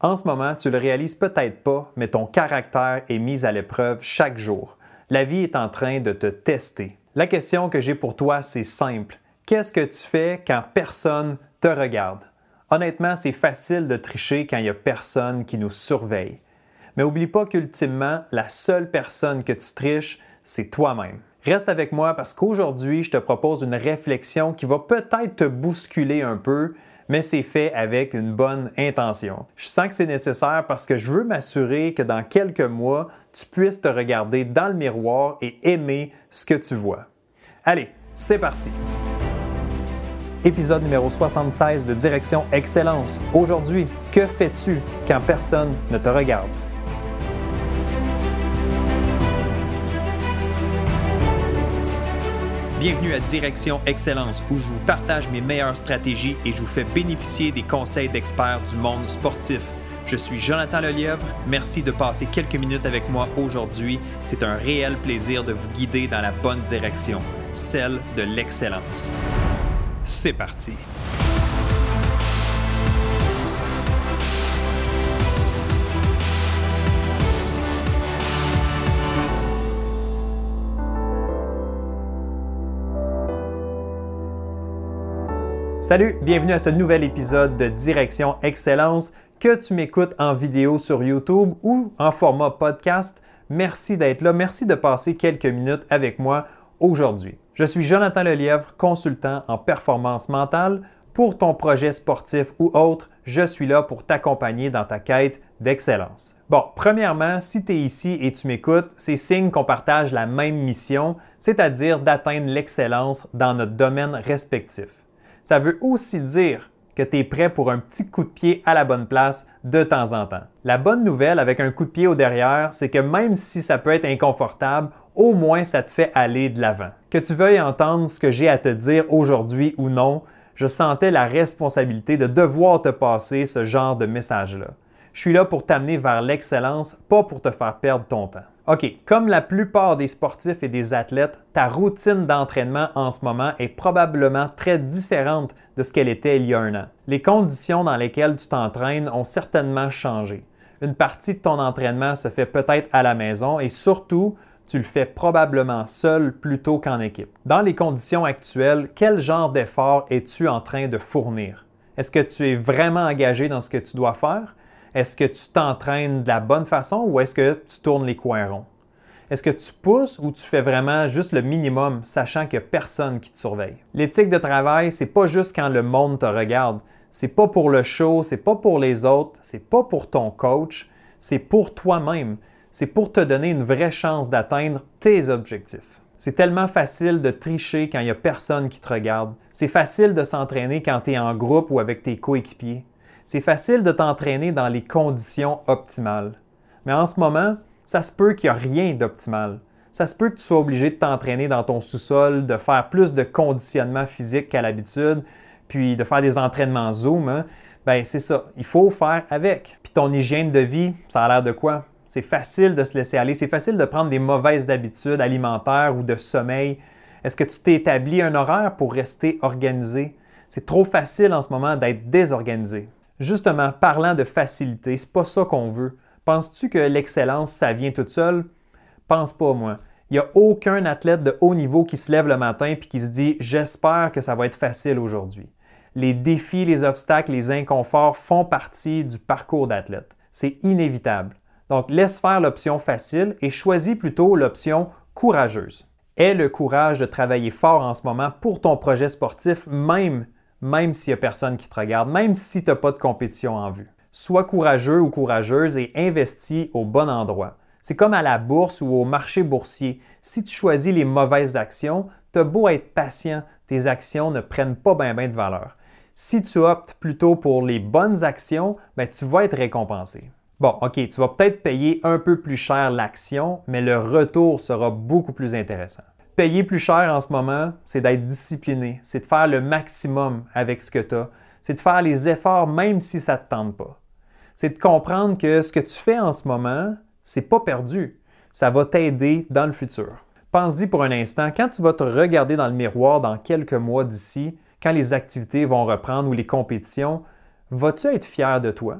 En ce moment, tu le réalises peut-être pas, mais ton caractère est mis à l'épreuve chaque jour. La vie est en train de te tester. La question que j'ai pour toi, c'est simple. Qu'est-ce que tu fais quand personne te regarde? Honnêtement, c'est facile de tricher quand il n'y a personne qui nous surveille. Mais oublie pas qu'ultimement, la seule personne que tu triches, c'est toi-même. Reste avec moi parce qu'aujourd'hui, je te propose une réflexion qui va peut-être te bousculer un peu, mais c'est fait avec une bonne intention. Je sens que c'est nécessaire parce que je veux m'assurer que dans quelques mois, tu puisses te regarder dans le miroir et aimer ce que tu vois. Allez, c'est parti! Épisode numéro 76 de Direction Excellence. Aujourd'hui, que fais-tu quand personne ne te regarde? Bienvenue à Direction Excellence où je vous partage mes meilleures stratégies et je vous fais bénéficier des conseils d'experts du monde sportif. Je suis Jonathan Lelièvre. Merci de passer quelques minutes avec moi aujourd'hui. C'est un réel plaisir de vous guider dans la bonne direction, celle de l'excellence. C'est parti. Salut, bienvenue à ce nouvel épisode de Direction Excellence. Que tu m'écoutes en vidéo sur YouTube ou en format podcast, merci d'être là. Merci de passer quelques minutes avec moi aujourd'hui. Je suis Jonathan Lelièvre, consultant en performance mentale. Pour ton projet sportif ou autre, je suis là pour t'accompagner dans ta quête d'excellence. Bon, premièrement, si tu es ici et tu m'écoutes, c'est signe qu'on partage la même mission, c'est-à-dire d'atteindre l'excellence dans notre domaine respectif ça veut aussi dire que tu es prêt pour un petit coup de pied à la bonne place de temps en temps. La bonne nouvelle avec un coup de pied au derrière, c'est que même si ça peut être inconfortable, au moins ça te fait aller de l'avant. Que tu veuilles entendre ce que j'ai à te dire aujourd'hui ou non, je sentais la responsabilité de devoir te passer ce genre de message-là. Je suis là pour t'amener vers l'excellence, pas pour te faire perdre ton temps. OK, comme la plupart des sportifs et des athlètes, ta routine d'entraînement en ce moment est probablement très différente de ce qu'elle était il y a un an. Les conditions dans lesquelles tu t'entraînes ont certainement changé. Une partie de ton entraînement se fait peut-être à la maison et surtout, tu le fais probablement seul plutôt qu'en équipe. Dans les conditions actuelles, quel genre d'effort es-tu en train de fournir? Est-ce que tu es vraiment engagé dans ce que tu dois faire? Est-ce que tu t'entraînes de la bonne façon ou est-ce que tu tournes les coins ronds? Est-ce que tu pousses ou tu fais vraiment juste le minimum, sachant qu'il n'y a personne qui te surveille? L'éthique de travail, c'est pas juste quand le monde te regarde. C'est pas pour le show, c'est pas pour les autres, c'est pas pour ton coach, c'est pour toi-même. C'est pour te donner une vraie chance d'atteindre tes objectifs. C'est tellement facile de tricher quand il n'y a personne qui te regarde. C'est facile de s'entraîner quand tu es en groupe ou avec tes coéquipiers c'est facile de t'entraîner dans les conditions optimales. Mais en ce moment, ça se peut qu'il n'y a rien d'optimal. Ça se peut que tu sois obligé de t'entraîner dans ton sous-sol, de faire plus de conditionnement physique qu'à l'habitude, puis de faire des entraînements Zoom. Hein. Ben, c'est ça. Il faut faire avec. Puis ton hygiène de vie, ça a l'air de quoi? C'est facile de se laisser aller. C'est facile de prendre des mauvaises habitudes alimentaires ou de sommeil. Est-ce que tu t'es établi un horaire pour rester organisé? C'est trop facile en ce moment d'être désorganisé. Justement, parlant de facilité, c'est pas ça qu'on veut. Penses-tu que l'excellence, ça vient toute seule? Pense pas, moi. Il n'y a aucun athlète de haut niveau qui se lève le matin et qui se dit J'espère que ça va être facile aujourd'hui. Les défis, les obstacles, les inconforts font partie du parcours d'athlète. C'est inévitable. Donc, laisse faire l'option facile et choisis plutôt l'option courageuse. Aie le courage de travailler fort en ce moment pour ton projet sportif, même même s'il n'y a personne qui te regarde, même si tu n'as pas de compétition en vue. Sois courageux ou courageuse et investis au bon endroit. C'est comme à la bourse ou au marché boursier. Si tu choisis les mauvaises actions, tu as beau être patient, tes actions ne prennent pas bien de valeur. Si tu optes plutôt pour les bonnes actions, ben, tu vas être récompensé. Bon, OK, tu vas peut-être payer un peu plus cher l'action, mais le retour sera beaucoup plus intéressant payer plus cher en ce moment, c'est d'être discipliné, c'est de faire le maximum avec ce que tu as, c'est de faire les efforts même si ça ne te tente pas. C'est de comprendre que ce que tu fais en ce moment, c'est pas perdu. Ça va t'aider dans le futur. Pense-y pour un instant, quand tu vas te regarder dans le miroir dans quelques mois d'ici, quand les activités vont reprendre ou les compétitions, vas-tu être fier de toi?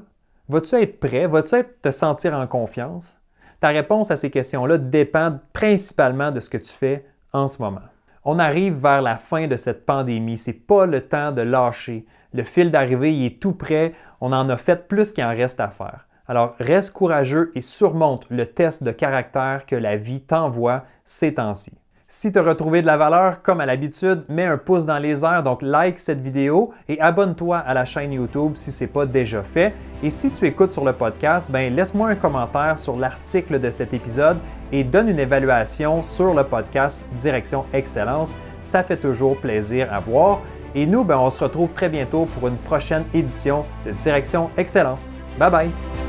Vas-tu être prêt? Vas-tu te sentir en confiance? Ta réponse à ces questions-là dépend principalement de ce que tu fais en ce moment. On arrive vers la fin de cette pandémie. Ce n'est pas le temps de lâcher. Le fil d'arrivée est tout prêt. On en a fait plus qu'il en reste à faire. Alors reste courageux et surmonte le test de caractère que la vie t'envoie ces temps-ci. Si tu as retrouvé de la valeur, comme à l'habitude, mets un pouce dans les airs, donc like cette vidéo et abonne-toi à la chaîne YouTube si ce n'est pas déjà fait. Et si tu écoutes sur le podcast, ben laisse-moi un commentaire sur l'article de cet épisode et donne une évaluation sur le podcast Direction Excellence. Ça fait toujours plaisir à voir. Et nous, ben, on se retrouve très bientôt pour une prochaine édition de Direction Excellence. Bye bye!